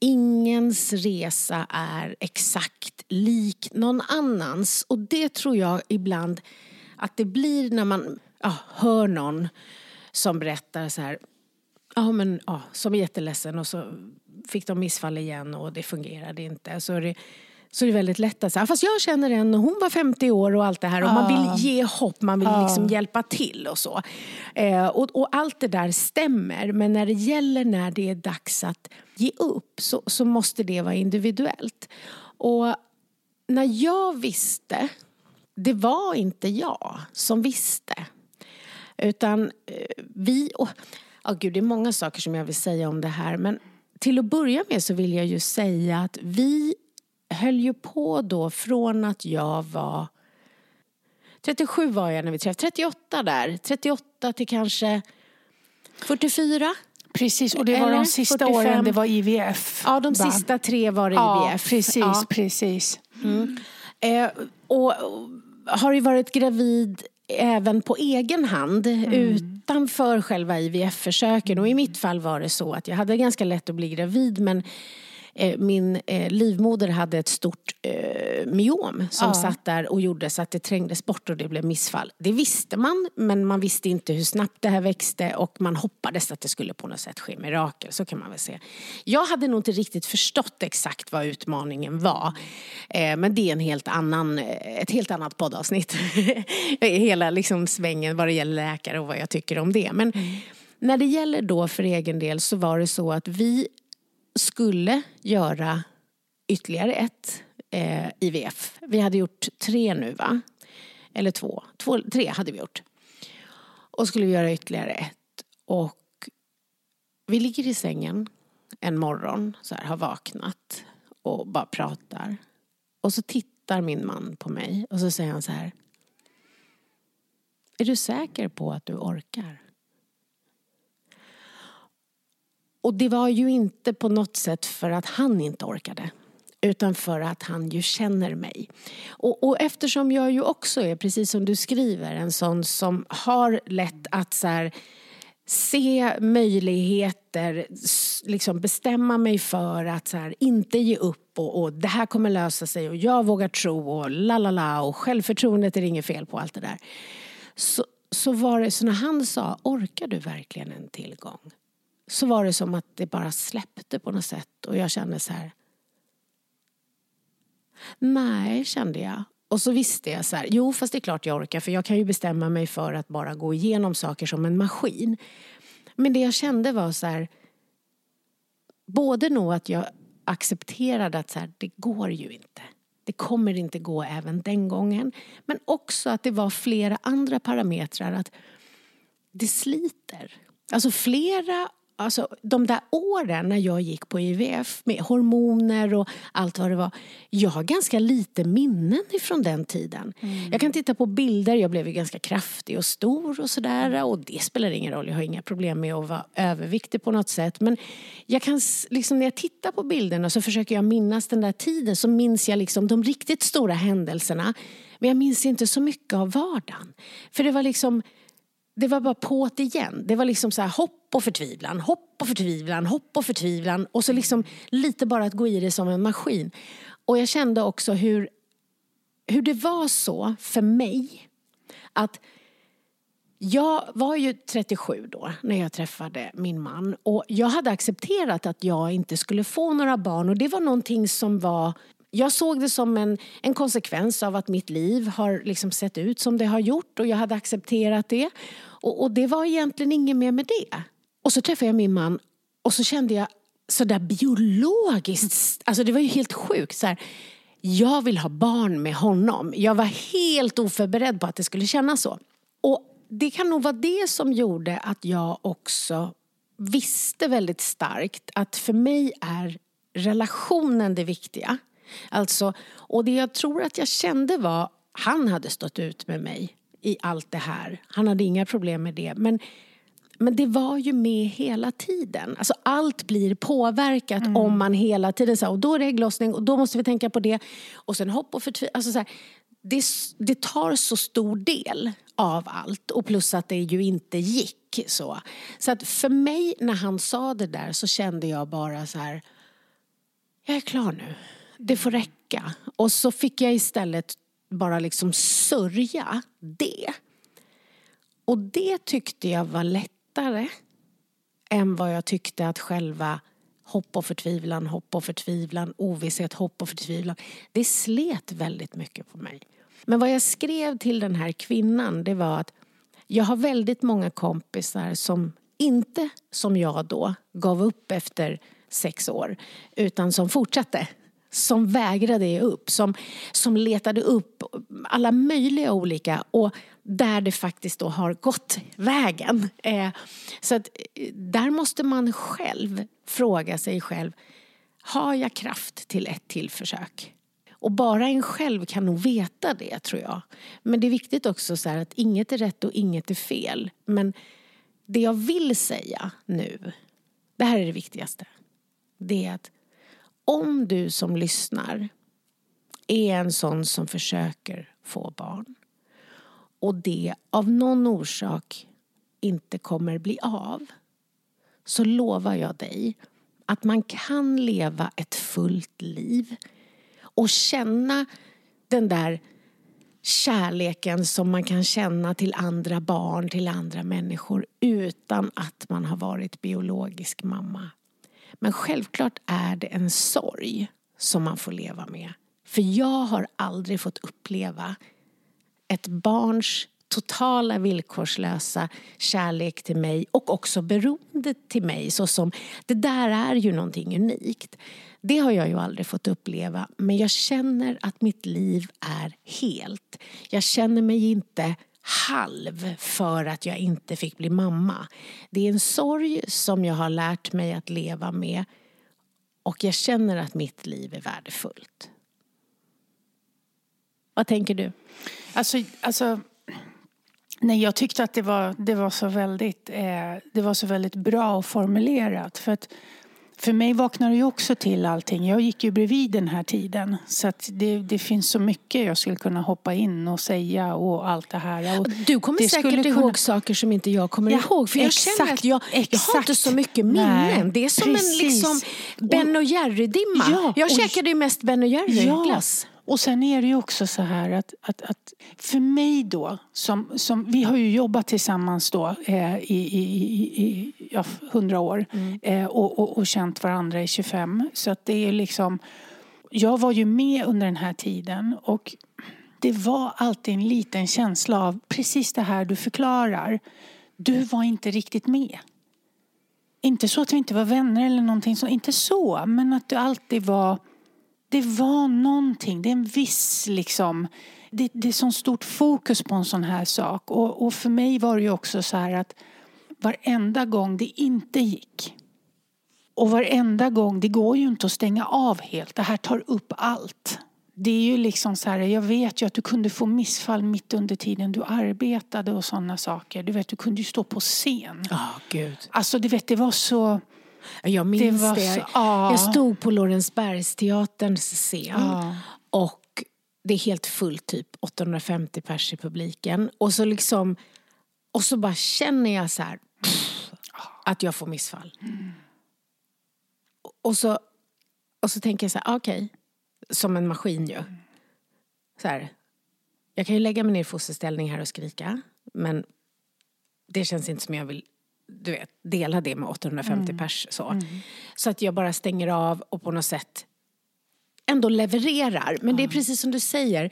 Ingens resa är exakt lik någon annans och det tror jag ibland att det blir när man ja, hör någon som berättar så här Ja, men ja, som är jätteledsen och så fick de missfall igen och det fungerade inte. Så är det, så är det väldigt lätt att säga, fast jag känner en och hon var 50 år och allt det här. Och man vill ge hopp, man vill liksom hjälpa till och så. Eh, och, och allt det där stämmer, men när det gäller när det är dags att ge upp så, så måste det vara individuellt. Och när jag visste, det var inte jag som visste. Utan eh, vi... Och, oh gud, det är många saker som jag vill säga om det här. Men till att börja med så vill jag ju säga att vi höll ju på då från att jag var... 37 var jag när vi träffades. 38 där. 38 till kanske 44. Precis, och det var Eller de sista 45. åren det var IVF. Ja, de va? sista tre var det Ja, IVF. precis, Ja. precis. Eh, och, och har ju varit gravid även på egen hand utanför själva IVF-försöken. Och i mitt fall var det så att jag hade ganska lätt att bli gravid men min eh, livmoder hade ett stort eh, myom som Ja. satt där och gjorde så att det trängdes bort och det blev missfall. Det visste man, men man visste inte hur snabbt det här växte och man hoppades att det skulle på något sätt ske mirakel. Så kan man väl säga. Jag hade nog inte riktigt förstått exakt vad utmaningen var. Eh, men det är en helt annan, eh, ett helt annat poddavsnitt. Hela liksom svängen vad det gäller läkare och vad jag tycker om det. Men när det gäller då för egen del så var det så att vi skulle göra ytterligare ett eh, IVF. Vi hade gjort tre nu va? Eller två. två. Tre hade vi gjort. Och skulle vi göra ytterligare ett. Och vi ligger i sängen en morgon, så här, har vaknat och bara pratar. Och så tittar min man på mig och så säger han så här. Är du säker på att du orkar? Och det var ju inte på något sätt för att han inte orkade. Utan för att han ju känner mig. Och, och eftersom jag ju också är, precis som du skriver, en sån som har lätt att så här, se möjligheter, liksom bestämma mig för att så här, inte ge upp och, och det här kommer lösa sig och jag vågar tro och la la la och självförtroendet är det inget fel på allt det där. Så, så var det, så när han sa, orkar du verkligen en tillgång? Så var det som att det bara släppte på något sätt och jag kände så här, Nej, kände jag. Och så visste jag så här, jo fast det är klart jag orkar för jag kan ju bestämma mig för att bara gå igenom saker som en maskin. Men det jag kände var så här, både nog att jag accepterade att så här, det går ju inte. Det kommer inte gå även den gången. Men också att det var flera andra parametrar. Att det sliter. Alltså flera, alltså de där åren när jag gick på IVF med hormoner och allt vad det var. Jag har ganska lite minnen ifrån den tiden. Jag kan titta på bilder, jag blev ju ganska kraftig och stor och sådär. Och det spelar ingen roll, jag har inga problem med att vara överviktig på något sätt. Men jag kan, liksom, när jag tittar på bilderna så försöker jag minnas den där tiden. Så minns jag liksom de riktigt stora händelserna. Men jag minns inte så mycket av vardagen. För det var liksom det var bara på't igen. Det var liksom så här hopp och förtvivlan, hopp och förtvivlan, hopp och förtvivlan. Och så liksom lite bara att gå i det som en maskin. Och jag kände också hur, hur det var så för mig att jag var ju 37 då när jag träffade min man och jag hade accepterat att jag inte skulle få några barn och det var någonting som var jag såg det som en, en konsekvens av att mitt liv har liksom sett ut som det har gjort och jag hade accepterat det. Och, och det var egentligen inget mer med det. Och så träffade jag min man och så kände jag sådär biologiskt, alltså det var ju helt sjukt. Så här, jag vill ha barn med honom. Jag var helt oförberedd på att det skulle kännas så. Och det kan nog vara det som gjorde att jag också visste väldigt starkt att för mig är relationen det viktiga. Alltså, och det jag tror att jag kände var, han hade stått ut med mig i allt det här. Han hade inga problem med det. Men, men det var ju med hela tiden. Alltså allt blir påverkat om man hela tiden säger och då är det ägglossning och då måste vi tänka på det. Och sen hopp och förtvivlan. Alltså så här, det, det tar så stor del av allt och plus att det ju inte gick så. Så att för mig när han sa det där så kände jag bara så här, jag är klar nu. Det får räcka. Och så fick jag istället bara liksom sörja det. Och det tyckte jag var lättare än vad jag tyckte att själva hopp och förtvivlan, hopp och förtvivlan, ovisshet, hopp och förtvivlan. Det slet väldigt mycket på mig. Men vad jag skrev till den här kvinnan det var att jag har väldigt många kompisar som inte, som jag då, gav upp efter sex år utan som fortsatte. Som vägrade ge upp, som, som letade upp alla möjliga olika och där det faktiskt då har gått vägen. Eh, så att eh, där måste man själv fråga sig själv, har jag kraft till ett till försök? Och bara en själv kan nog veta det tror jag. Men det är viktigt också så här att inget är rätt och inget är fel. Men det jag vill säga nu, det här är det viktigaste. Det är att om du som lyssnar är en sån som försöker få barn och det av någon orsak inte kommer bli av så lovar jag dig att man kan leva ett fullt liv och känna den där kärleken som man kan känna till andra barn, till andra människor utan att man har varit biologisk mamma. Men självklart är det en sorg som man får leva med. För jag har aldrig fått uppleva ett barns totala villkorslösa kärlek till mig och också beroende till mig. Så som, det där är ju någonting unikt. Det har jag ju aldrig fått uppleva men jag känner att mitt liv är helt. Jag känner mig inte halv för att jag inte fick bli mamma. Det är en sorg som jag har lärt mig att leva med och jag känner att mitt liv är värdefullt. Vad tänker du? Alltså, alltså nej, jag tyckte att det var, det var, så väldigt, eh, det var så väldigt bra formulerat. För att för mig vaknar det ju också till allting. Jag gick ju bredvid den här tiden. Så det, det finns så mycket jag skulle kunna hoppa in och säga och allt det här. Och du kommer säkert ihåg kunna... saker som inte jag kommer ja, ihåg. För jag exakt, känner att jag, jag har inte så mycket minnen. det är som precis. en liksom Ben och Jerry-dimma. Ja, jag och, käkade ju mest Ben och Jerry-glass. Ja. Och sen är det ju också så här att, att, att för mig då, som, som, vi har ju jobbat tillsammans då eh, i, i, i, i ja, 100 år mm. eh, och, och, och känt varandra i 25. Så att det är liksom, jag var ju med under den här tiden och det var alltid en liten känsla av precis det här du förklarar. Du var inte riktigt med. Inte så att vi inte var vänner eller någonting, så, inte så, men att du alltid var det var någonting, det är en viss liksom, det, det är så stort fokus på en sån här sak. Och, och för mig var det ju också så här att varenda gång det inte gick och varenda gång, det går ju inte att stänga av helt. Det här tar upp allt. Det är ju liksom så här, jag vet ju att du kunde få missfall mitt under tiden du arbetade och sådana saker. Du vet, du kunde ju stå på scen. Oh, Gud. Alltså, du vet, det var så... Jag minns det. det. Så, ah. Jag stod på Lorensbergsteaterns scen ah. och det är helt fullt, typ 850 pers i publiken. Och så liksom, och så bara känner jag så här, pff, att jag får missfall. Mm. Och, så, och så tänker jag så här, okej, okay, som en maskin ju. Så här, jag kan ju lägga mig ner i fosterställning här och skrika, men det känns inte som jag vill du vet, dela det med 850 mm. pers. Så. Mm. så att jag bara stänger av och på något sätt ändå levererar. Men mm. det är precis som du säger.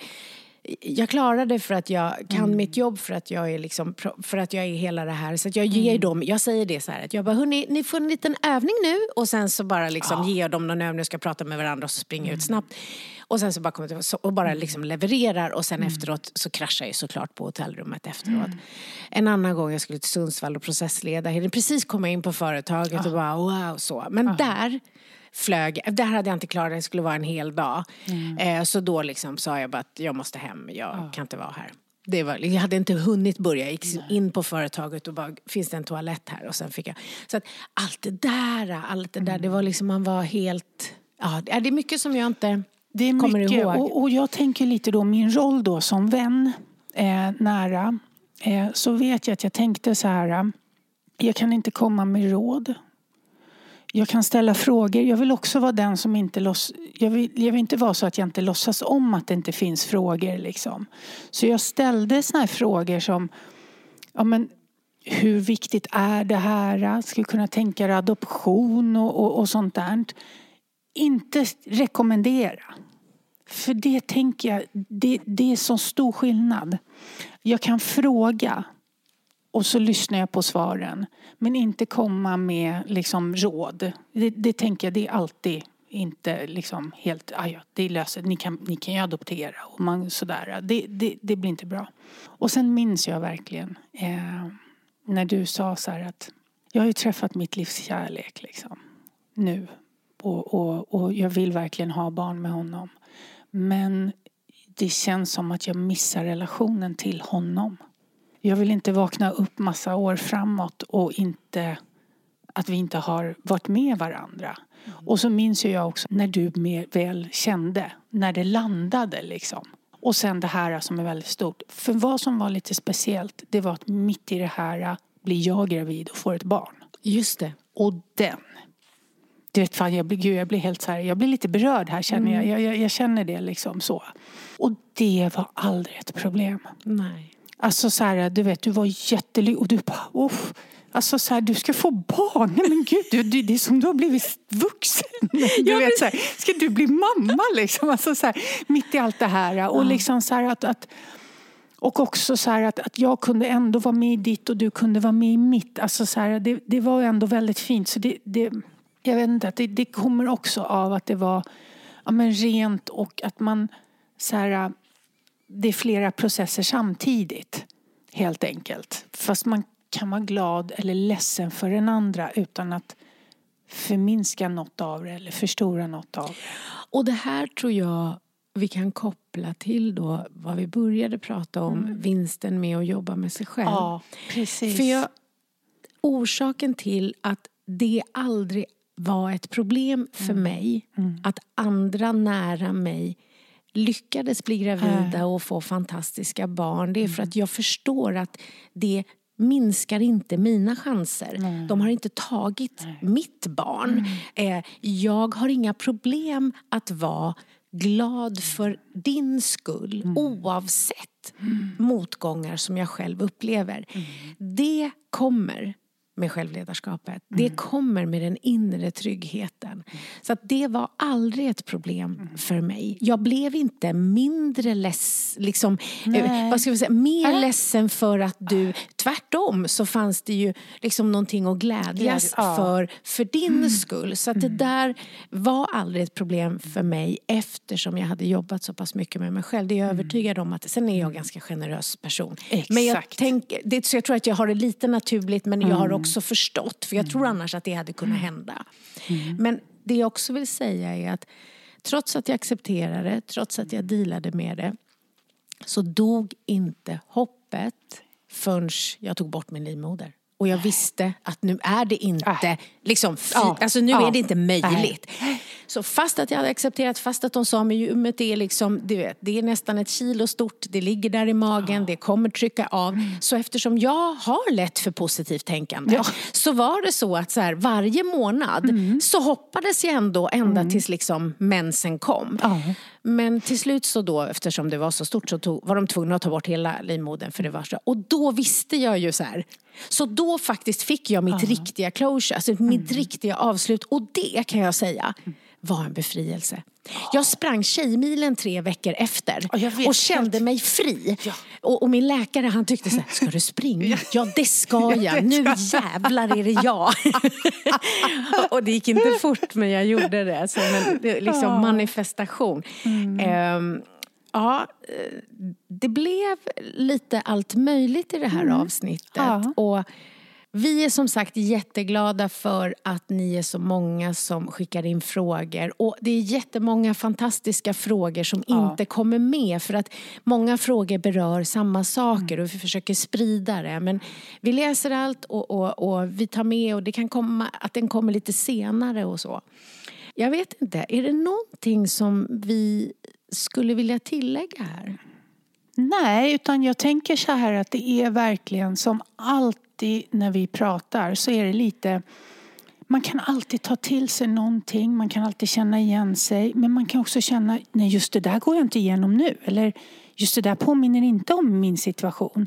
Jag klarar det för att jag kan mm. mitt jobb, för att jag är liksom, för att jag är hela det här. Så jag ger mm. dem, jag säger det så här, att jag bara, hörni, ni får en liten övning nu och sen så bara liksom ja. ger dem någon övning och ska prata med varandra och så springer mm. ut snabbt. Och sen så bara kommer jag och bara liksom levererar och sen mm. efteråt så kraschar jag såklart på hotellrummet efteråt. Mm. En annan gång jag skulle till Sundsvall och processleda, precis komma in på företaget ja. och bara wow så. Men ja. där flög, där hade jag inte klarat det, det skulle vara en hel dag. Mm. Eh, så då liksom sa jag bara att jag måste hem, jag ja. kan inte vara här. Det var, jag hade inte hunnit börja, jag gick in på företaget och bara, finns det en toalett här? Och sen fick jag, så att allt det där, allt det där, det var liksom, man var helt, ja det är mycket som jag inte det är kommer mycket, ihåg. Och, och jag tänker lite då min roll då som vän eh, nära. Eh, så vet jag att jag tänkte så här, jag kan inte komma med råd. Jag kan ställa frågor. Jag vill också vara den som inte låts... Jag vill, jag vill inte vara så att jag inte låtsas om att det inte finns frågor. Liksom. Så jag ställde såna här frågor som... Ja, men, hur viktigt är det här? Skulle kunna tänka dig adoption och, och, och sånt där. Inte rekommendera. För det tänker jag, det, det är så stor skillnad. Jag kan fråga och så lyssnar jag på svaren. Men inte komma med liksom råd. Det, det tänker jag, det är alltid inte liksom helt, ah, ja, det löser ni kan, ni kan ju adoptera och man sådär. Det, det, det blir inte bra. Och sen minns jag verkligen eh, när du sa så här att jag har ju träffat mitt livs kärlek liksom nu. Och, och, och jag vill verkligen ha barn med honom. Men det känns som att jag missar relationen till honom. Jag vill inte vakna upp massa år framåt och inte att vi inte har varit med varandra. Mm. Och så minns jag också när du mer väl kände, när det landade liksom. Och sen det här som är väldigt stort. För vad som var lite speciellt, det var att mitt i det här blir jag gravid och får ett barn. Just det. Och den, Du vet, fan, jag blir, gud, jag blir helt så här, jag blir lite berörd här känner jag. Jag, jag. jag känner det liksom så. Och det var aldrig ett problem. Nej. Alltså så här, du vet, du var jättelycklig och du bara, uff. Alltså så här, du ska få barn. Nej men gud, du, du, det är som du har blivit vuxen. Du Ja, vet, så här, ska du bli mamma liksom? Alltså så här, mitt i allt det här. Och liksom så här att, att och också så här att, att jag kunde ändå vara med i ditt och du kunde vara med i mitt. Alltså så här, det, det var ändå väldigt fint. Så det, det, jag vet inte, att det, det kommer också av att det var ja, men rent och att man så här, det är flera processer samtidigt. Helt enkelt. Fast man kan vara glad eller ledsen för den andra utan att förminska något av det eller förstora något av det. Och det här tror jag vi kan koppla till då vad vi började prata om, vinsten med att jobba med sig själv. Ja, precis. För jag, orsaken till att det aldrig var ett problem för mig att andra nära mig lyckades bli gravida och få fantastiska barn. Det är för att jag förstår att det minskar inte mina chanser. De har inte tagit mitt barn. Eh, jag har inga problem att vara glad för din skull oavsett motgångar som jag själv upplever. Det kommer med självledarskapet. Det kommer med den inre tryggheten. Så att det var aldrig ett problem för mig. Jag blev inte mindre less, liksom, eh, vad ska vi säga, mer ledsen för att du... Tvärtom så fanns det ju liksom någonting att glädjas ja. för, för din skull. Så att det där var aldrig ett problem för mig eftersom jag hade jobbat så pass mycket med mig själv. Det är jag övertygad om. att Sen är jag en ganska generös person. Men jag, Exakt. tänker, det, så jag tror att jag har det lite naturligt men jag har också förstått. För jag tror annars att det hade kunnat hända. Men det jag också vill säga är att trots att jag accepterade det, trots att jag dealade med det så dog inte hoppet förrän jag tog bort min livmoder. Och jag visste att nu är det inte, Nej. liksom, Ja. alltså nu Ja. är det inte möjligt. Så fast att jag hade accepterat, fast att de sa med ljummet, det är liksom, du vet, det är nästan ett kilo stort, det ligger där i magen, det kommer trycka av. Så eftersom jag har lätt för positivt tänkande så var det så att så här, varje månad så hoppades jag ändå ända tills liksom mensen kom. Men till slut så då, eftersom det var så stort så tog, var de tvungna att ta bort hela livmodern för det var så. Och då visste jag ju så här. Så då faktiskt fick jag mitt riktiga closure, alltså mitt riktiga avslut. Och det kan jag säga var en befrielse. Jag sprang Tjejmilen tre veckor efter och kände mig fri. Och, och min läkare han tyckte så här, ska du springa? Ja det ska jag, nu jävlar är det jag. och det gick inte fort men jag gjorde det. Det är liksom manifestation. Ehm, ja, eh, det blev lite allt möjligt i det här avsnittet. Ja. Och vi är som sagt jätteglada för att ni är så många som skickar in frågor. Och det är jättemånga fantastiska frågor som inte kommer med. För att många frågor berör samma saker och vi försöker sprida det. Men vi läser allt och, och, och vi tar med och det kan komma att den kommer lite senare och så. Jag vet inte, är det någonting som vi skulle vilja tillägga här? Nej, utan jag tänker så här att det är verkligen som alltid när vi pratar så är det lite man kan alltid ta till sig någonting, man kan alltid känna igen sig men man kan också känna, nej just det där går jag inte igenom nu eller just det där påminner inte om min situation.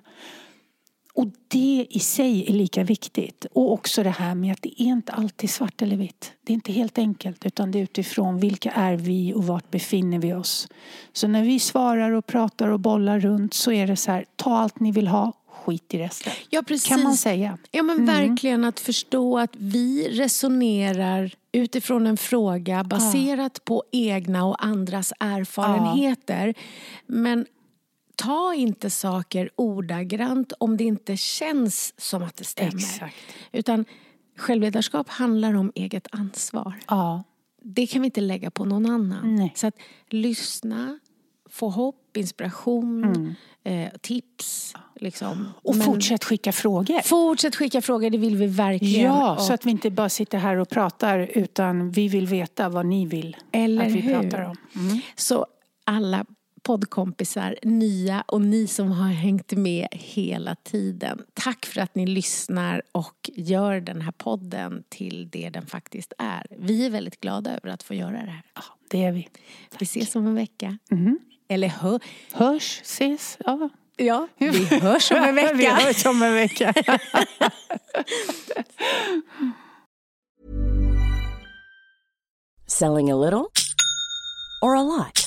Och det i sig är lika viktigt. Och också det här med att det är inte alltid svart eller vitt. Det är inte helt enkelt utan det är utifrån vilka är vi och vart befinner vi oss. Så när vi svarar och pratar och bollar runt så är det så här, ta allt ni vill ha, skit i resten. Ja, precis. Kan man säga. Ja, men verkligen att förstå att vi resonerar utifrån en fråga baserat på egna och andras erfarenheter. Men ta inte saker ordagrant om det inte känns som att det stämmer. Exakt. Utan självledarskap handlar om eget ansvar. Ja, Det kan vi inte lägga på någon annan. Nej. Så att lyssna, få hopp, inspiration, eh, tips. Liksom. Mm. och Men- fortsätt skicka frågor. Fortsätt skicka frågor, det vill vi verkligen. Ja, Och- så att vi inte bara sitter här och pratar utan vi vill veta vad ni vill Eller att vi hur? pratar om. Mm. Så alla poddkompisar, nya och ni som har hängt med hela tiden. Tack för att ni lyssnar och gör den här podden till det den faktiskt är. Vi är väldigt glada över att få göra det här. Ja, det är vi. Vi ses om en vecka. Mm. Eller hör... Hörs, ses, ja. Ja, vi hörs om en vecka. vi hörs om en vecka. Selling a little or a lot?